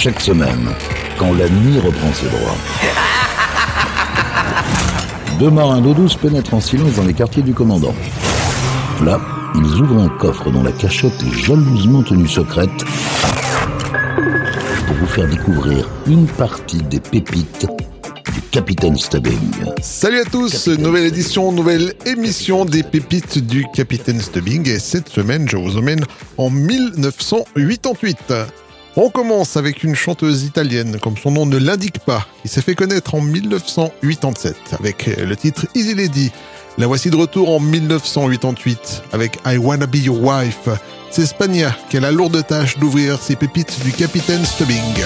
Chaque semaine, quand la nuit reprend ses droits. Deux marins d'eau douce pénètrent en silence dans les quartiers du commandant. Là, ils ouvrent un coffre dont la cachette est jalousement tenue secrète pour vous faire découvrir une partie des pépites du Capitaine Stubbing. Salut à tous, nouvelle édition, nouvelle émission des pépites du Capitaine Stubbing et cette semaine je vous emmène en 1988. On commence avec une chanteuse italienne, comme son nom ne l'indique pas, qui s'est fait connaître en 1987 avec le titre Easy Lady. La voici de retour en 1988 avec I Wanna Be Your Wife. C'est Spagna qui a la lourde tâche d'ouvrir ses pépites du Capitaine Stubbing.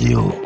Radio.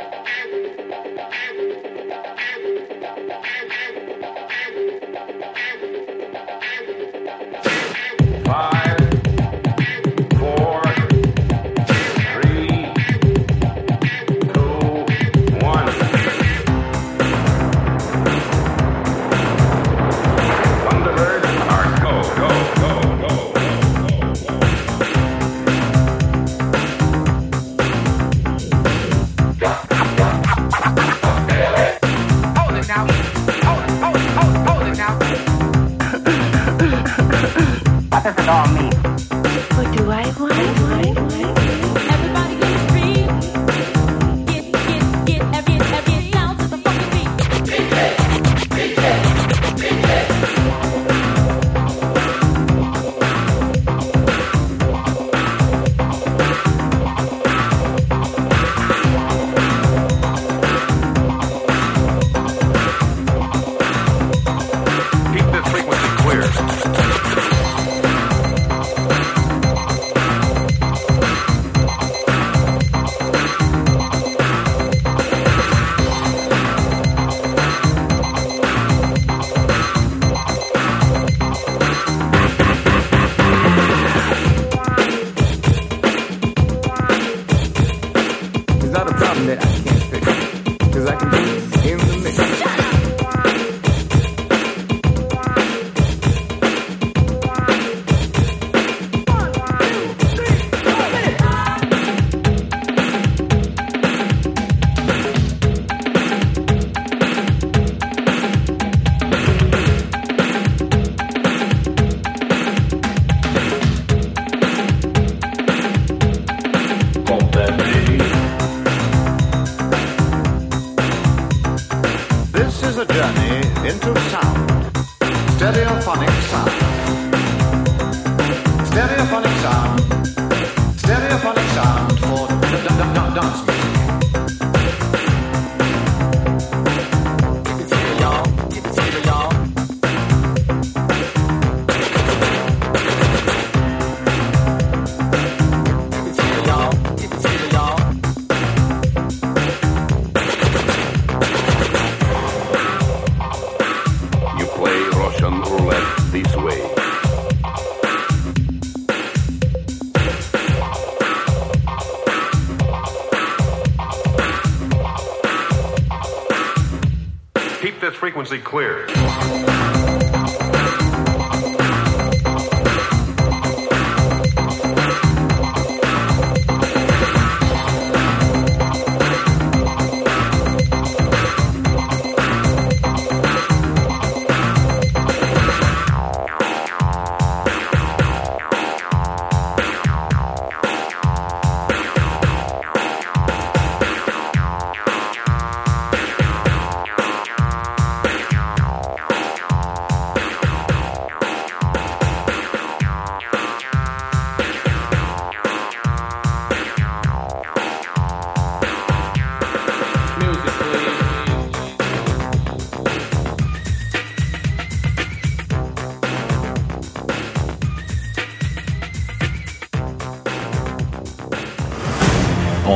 frequency clear.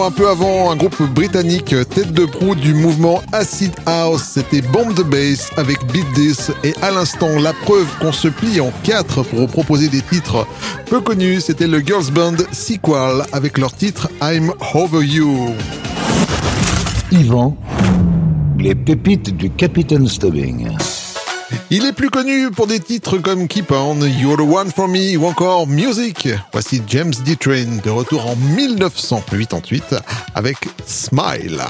Un peu avant, un groupe britannique tête de proue du mouvement Acid House, c'était Bomb the Bass avec Beat This et à l'instant la preuve qu'on se plie en quatre pour proposer des titres peu connus, c'était le girls band Sequel avec leur titre I'm Over You. Yvan, les pépites du Capitaine Stubbing. Il est plus connu pour des titres comme Keep On, You're the One for Me ou encore Music. Voici James D. Train de retour en 1988 avec Smile.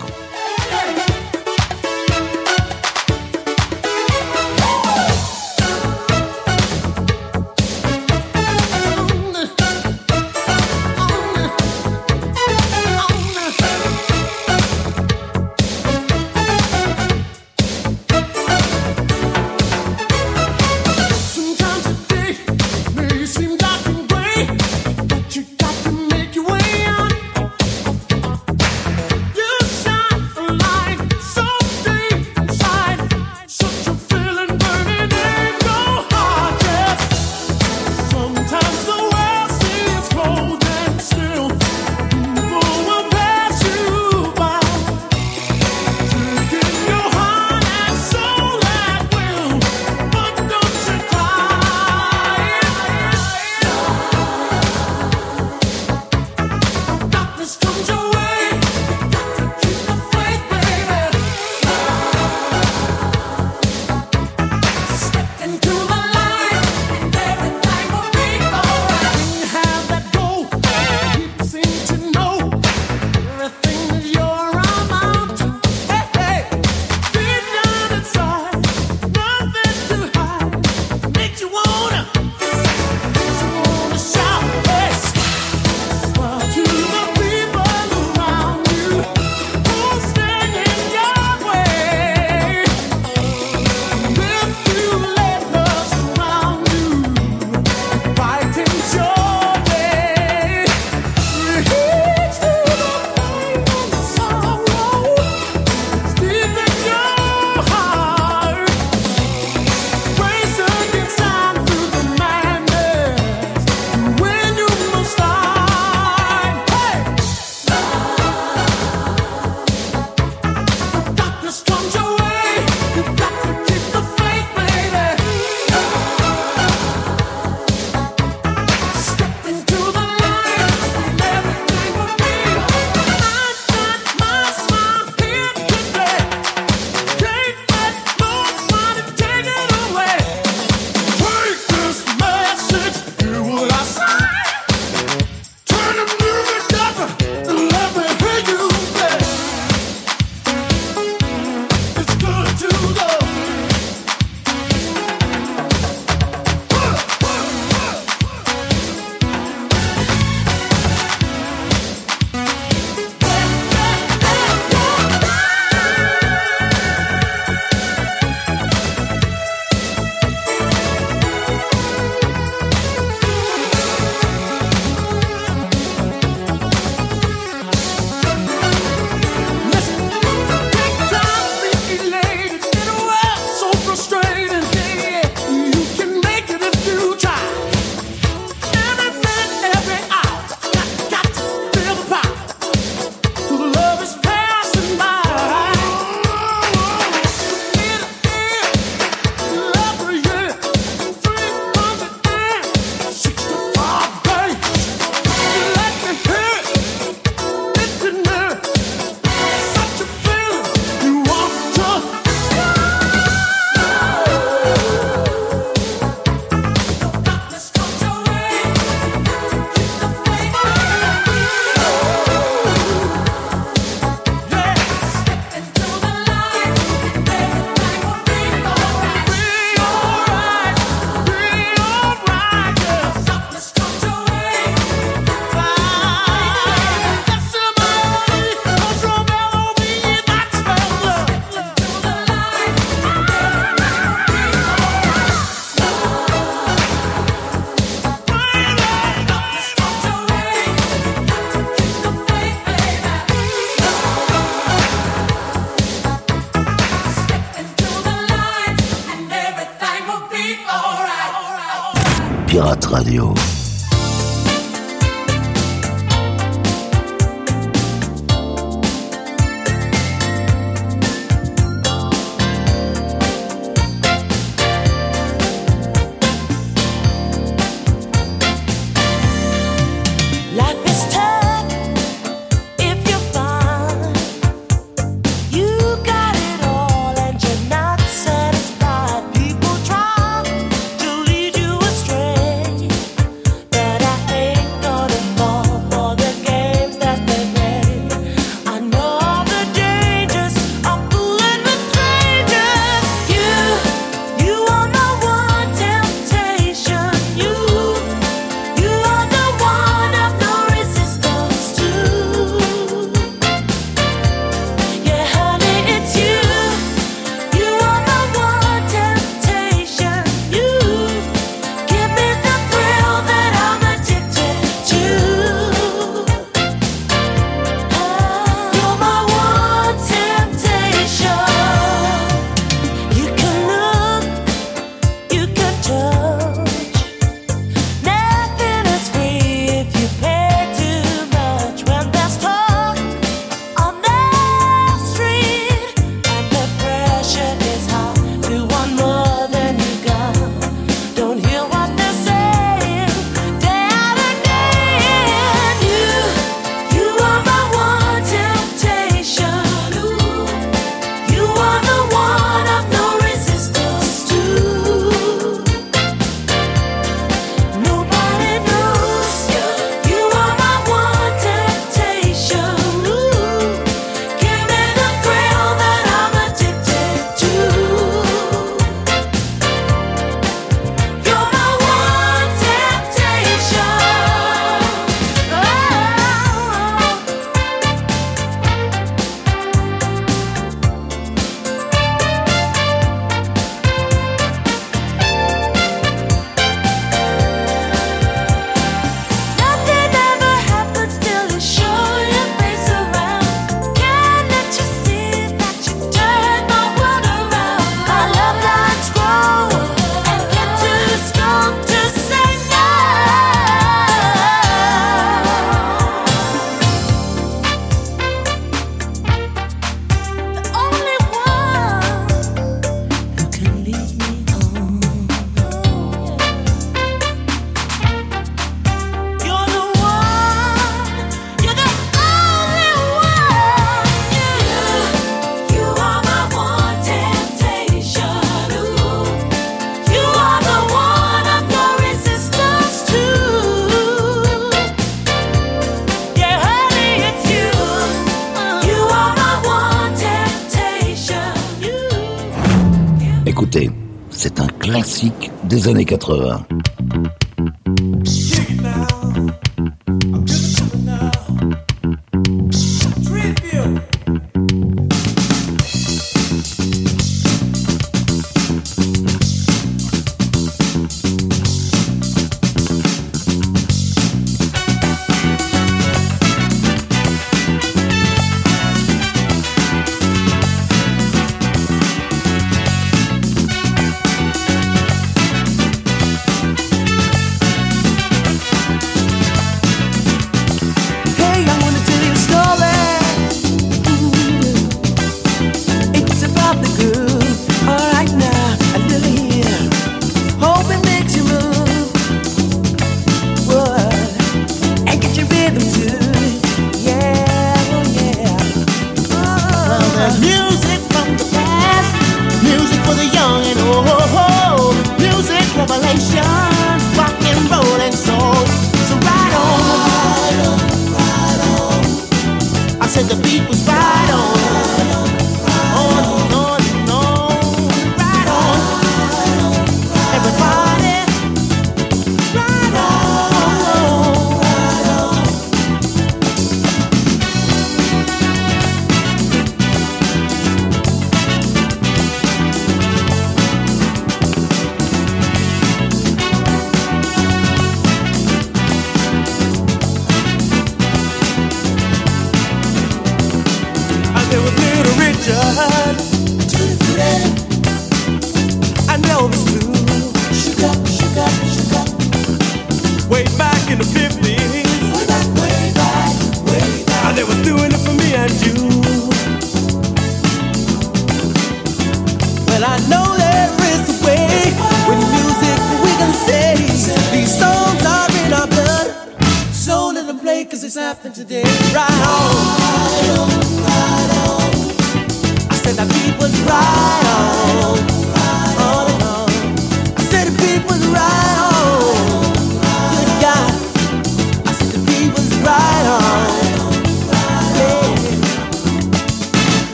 années 80.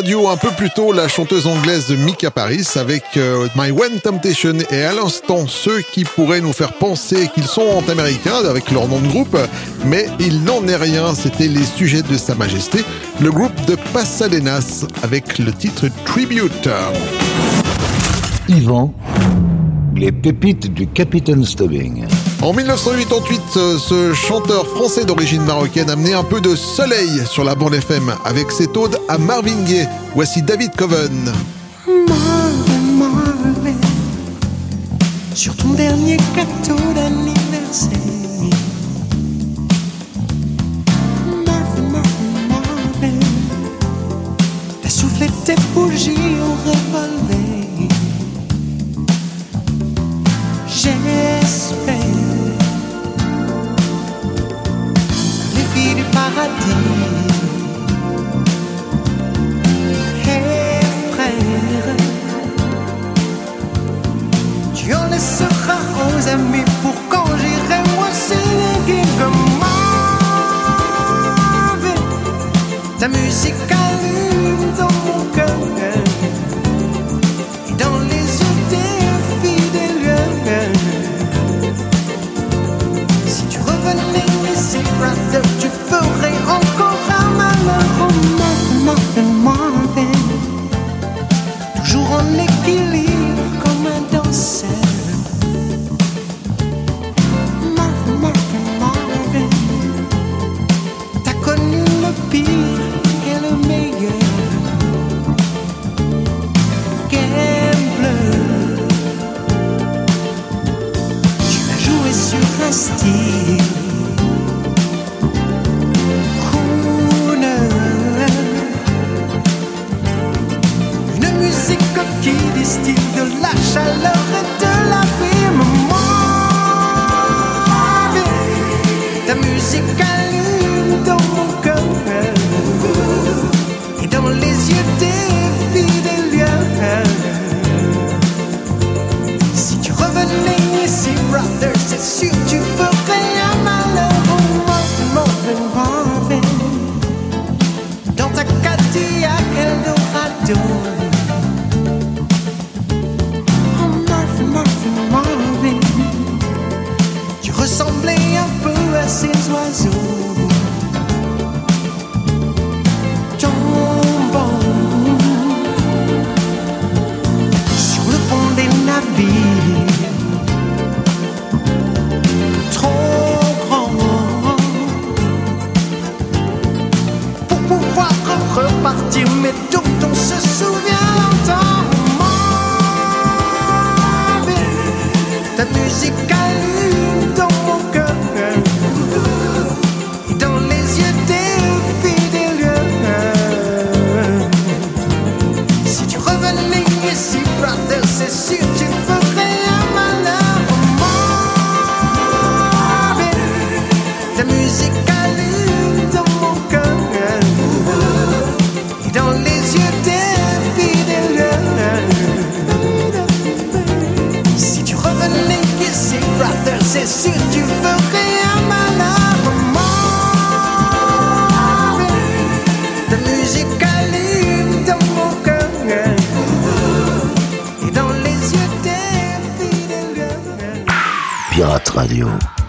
radio un peu plus tôt la chanteuse anglaise Mika Paris avec euh, My When Temptation et à l'instant ceux qui pourraient nous faire penser qu'ils sont américains avec leur nom de groupe, mais il n'en est rien, c'était les sujets de Sa Majesté, le groupe de Pasadenas avec le titre Tribute. Yvan, les pépites du Capitaine Stubbing. En 1988, euh, ce chanteur français d'origine marocaine amenait un peu de soleil sur la bande FM avec cette ode à Marvin Gaye. Voici David Coven. Marvin, Marvin, sur ton dernier gâteau d'anniversaire. Marvin, Marvin, Marvin, t'as soufflé tes bougies au revolver. J'espère. paradis. Hey frère, laissera aux amis pour quand j'irai moi c'est comme Ta musique Radio.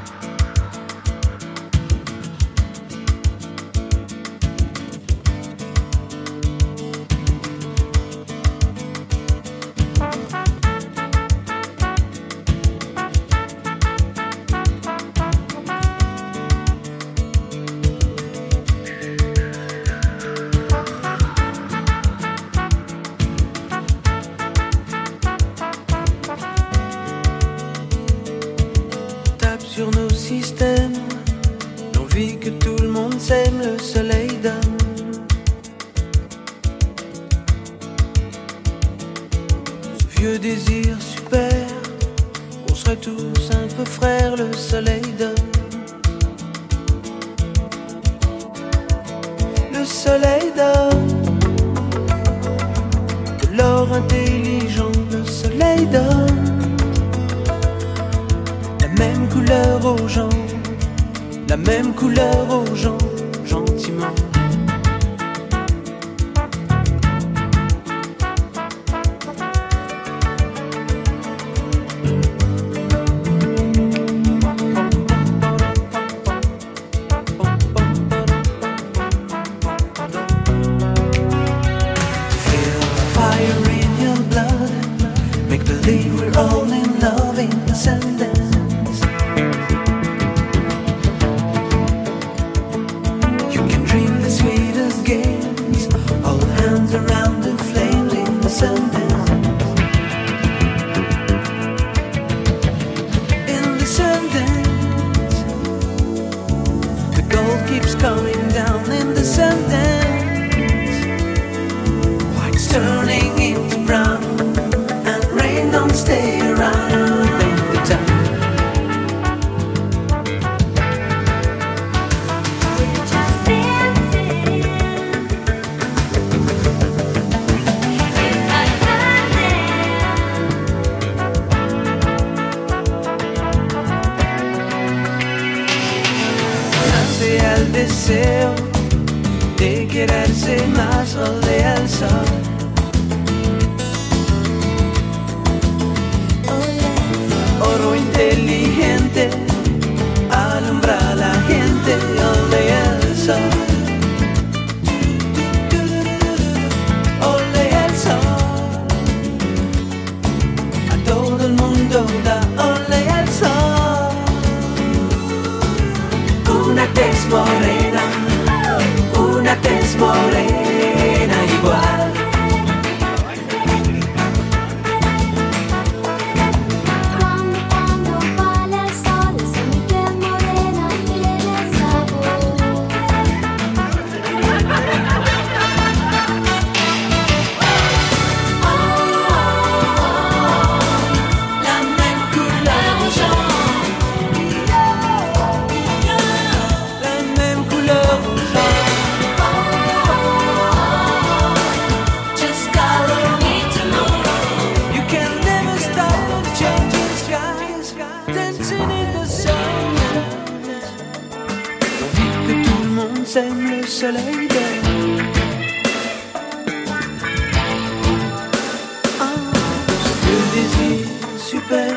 super.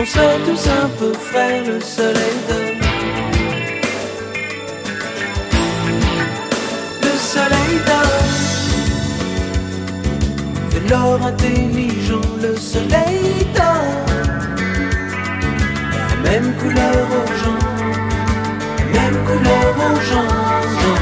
On serait tous un peu frères, le soleil donne. Le soleil donne. De l'or intelligent, le soleil donne. La même couleur aux gens, la même couleur aux gens.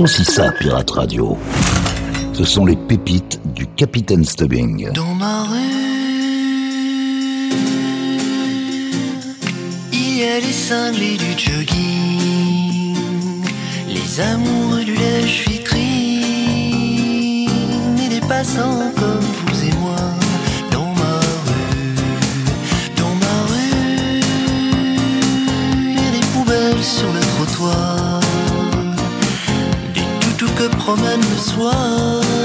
C'est aussi ça, Pirate Radio. Ce sont les pépites du Capitaine Stubbing. Dans ma rue, il y a les cinglés du jogging, les amoureux du lèche vitrine et des passants comme vous et moi. Dans ma rue, dans ma rue, il y a des poubelles sur le trottoir promène le soir.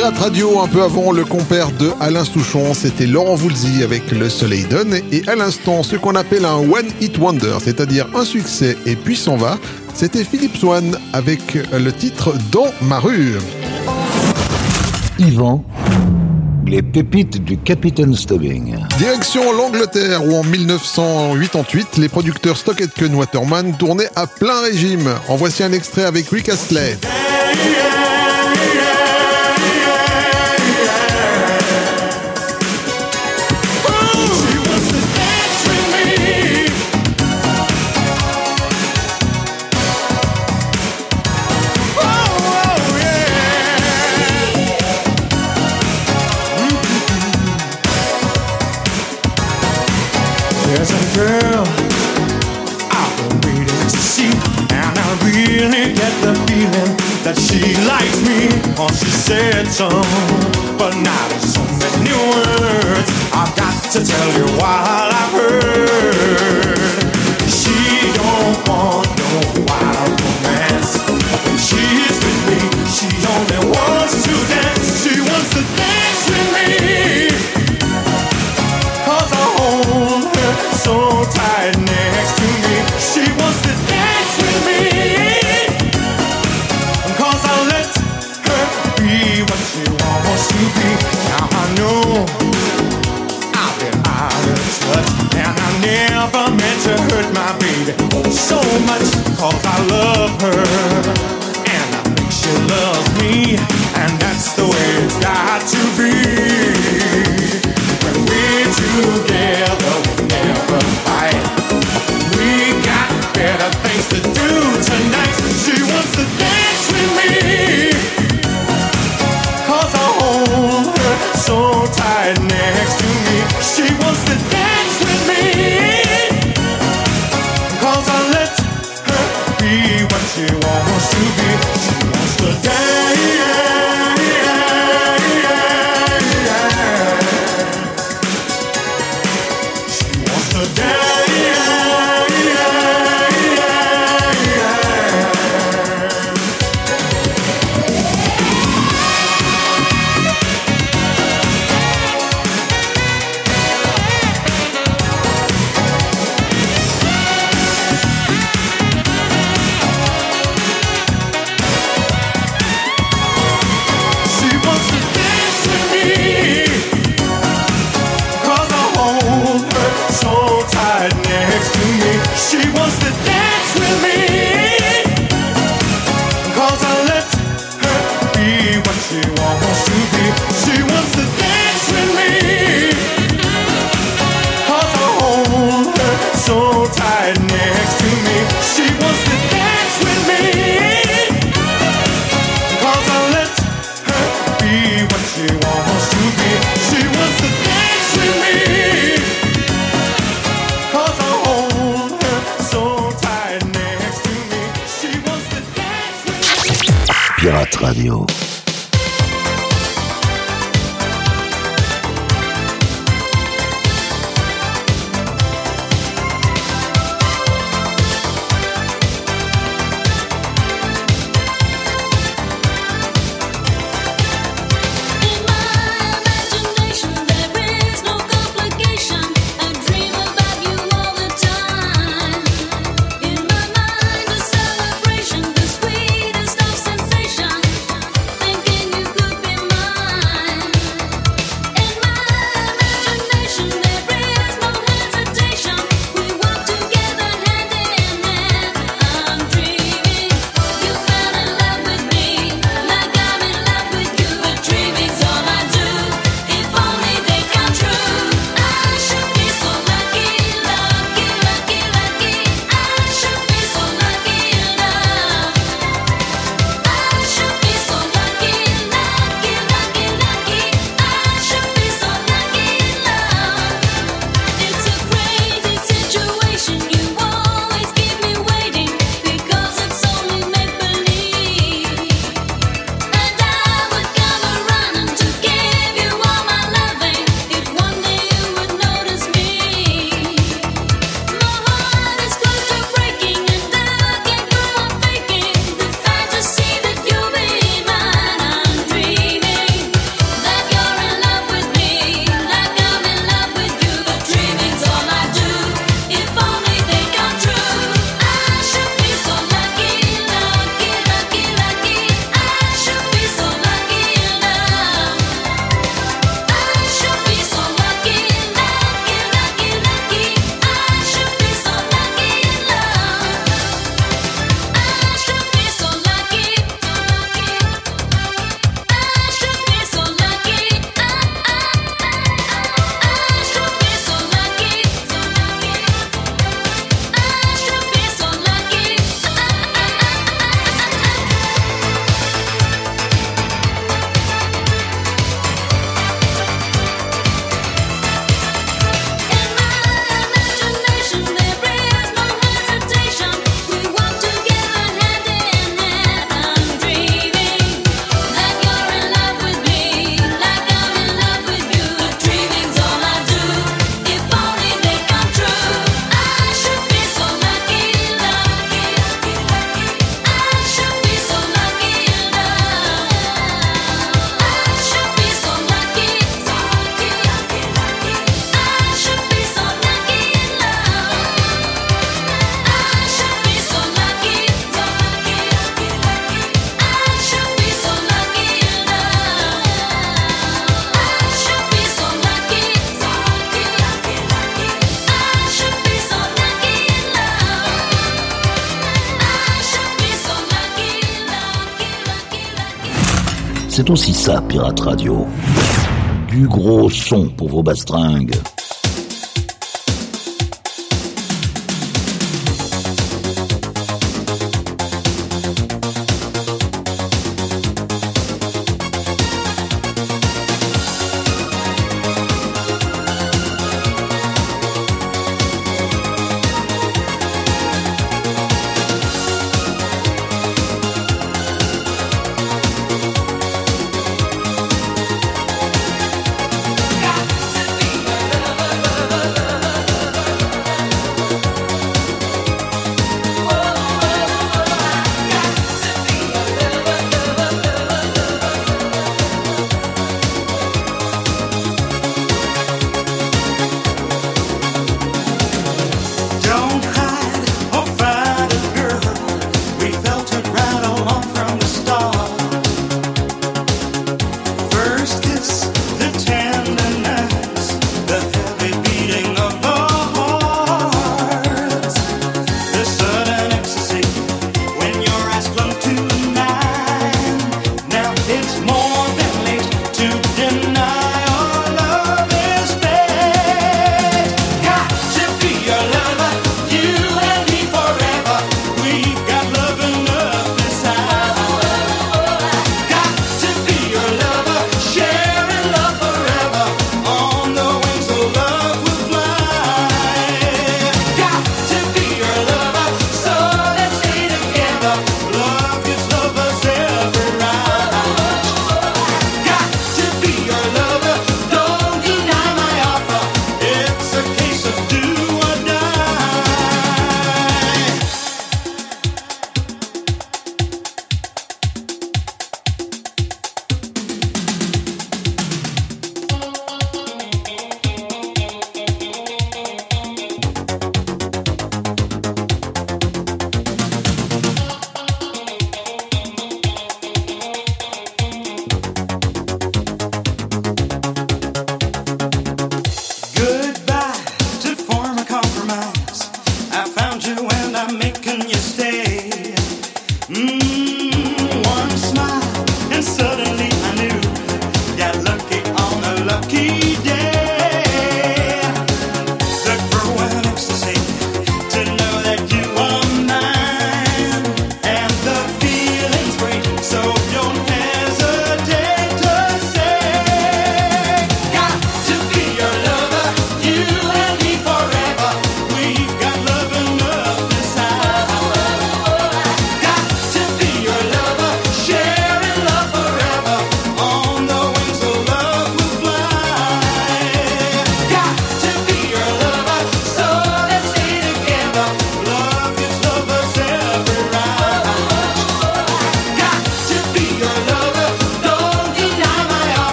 Pirate Radio, un peu avant le compère de Alain Souchon, c'était Laurent Voulzy avec Le Soleil donne et à l'instant ce qu'on appelle un One Hit Wonder, c'est-à-dire un succès et puis s'en va, c'était Philippe Swan avec le titre Dans ma rue. Yvan les pépites du Capitaine Stubbing. Direction l'Angleterre où en 1988, les producteurs Stockett Waterman tournaient à plein régime. En voici un extrait avec Rick Astley. said but now there's so many words I've got to tell you while I've heard. so much, cause I love her. aussi ça, Pirate Radio. Du gros son pour vos bastringues.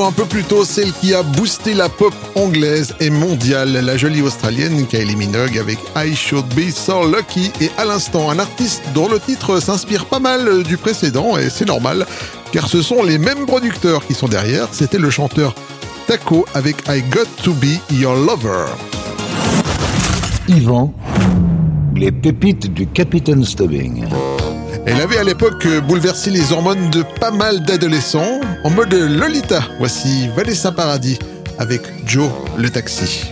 un peu plus tôt, celle qui a boosté la pop anglaise et mondiale, la jolie australienne Kylie Minogue avec I Should Be So Lucky et à l'instant un artiste dont le titre s'inspire pas mal du précédent et c'est normal car ce sont les mêmes producteurs qui sont derrière, c'était le chanteur Taco avec I Got To Be Your Lover. Yvan, les pépites du Capitaine Stubbing. Elle avait à l'époque euh, bouleversé les hormones de pas mal d'adolescents en mode Lolita. Voici Vanessa Paradis avec Joe le taxi.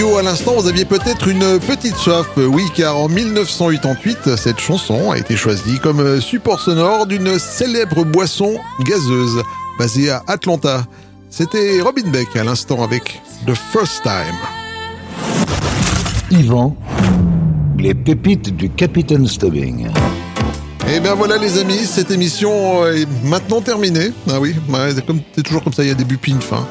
À l'instant, vous aviez peut-être une petite soif. Oui, car en 1988, cette chanson a été choisie comme support sonore d'une célèbre boisson gazeuse basée à Atlanta. C'était Robin Beck à l'instant avec The First Time. Yvan, les pépites du capitaine Stubbing. Et bien voilà les amis, cette émission est maintenant terminée. Ah oui, c'est toujours comme ça, il y a début puis une fin.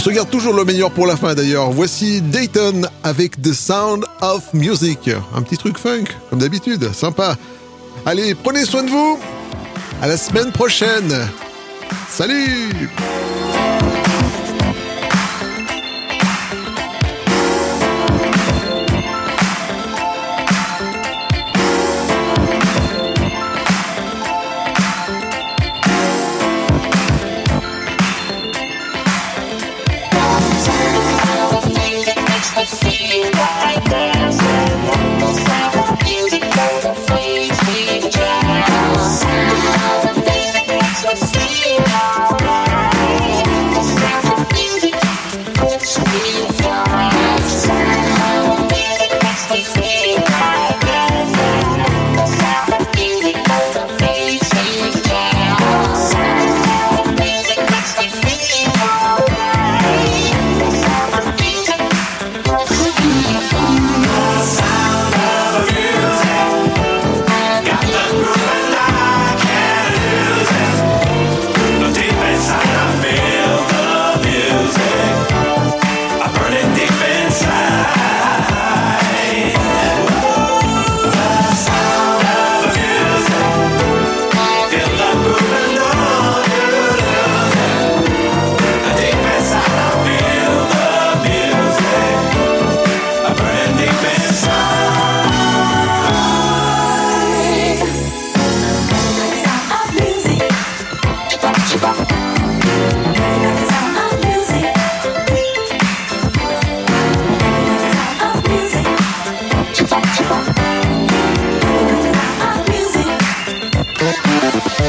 On se garde toujours le meilleur pour la fin d'ailleurs. Voici Dayton avec The Sound of Music. Un petit truc funk, comme d'habitude, sympa. Allez, prenez soin de vous. À la semaine prochaine. Salut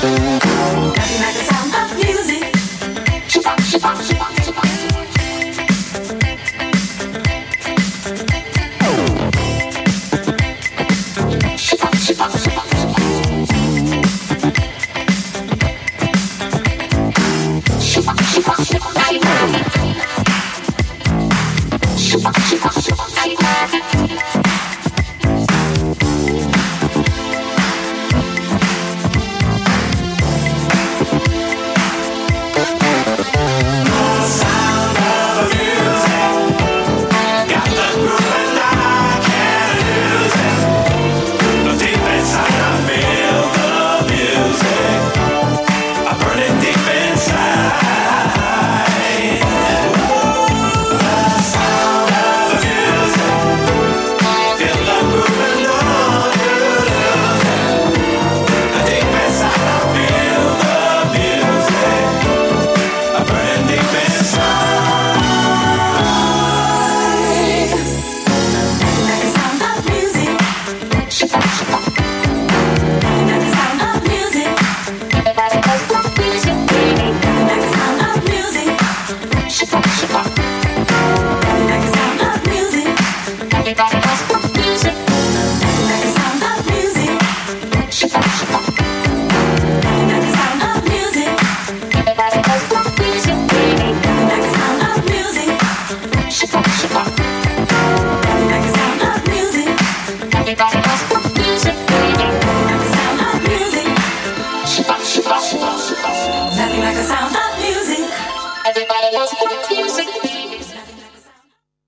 Thank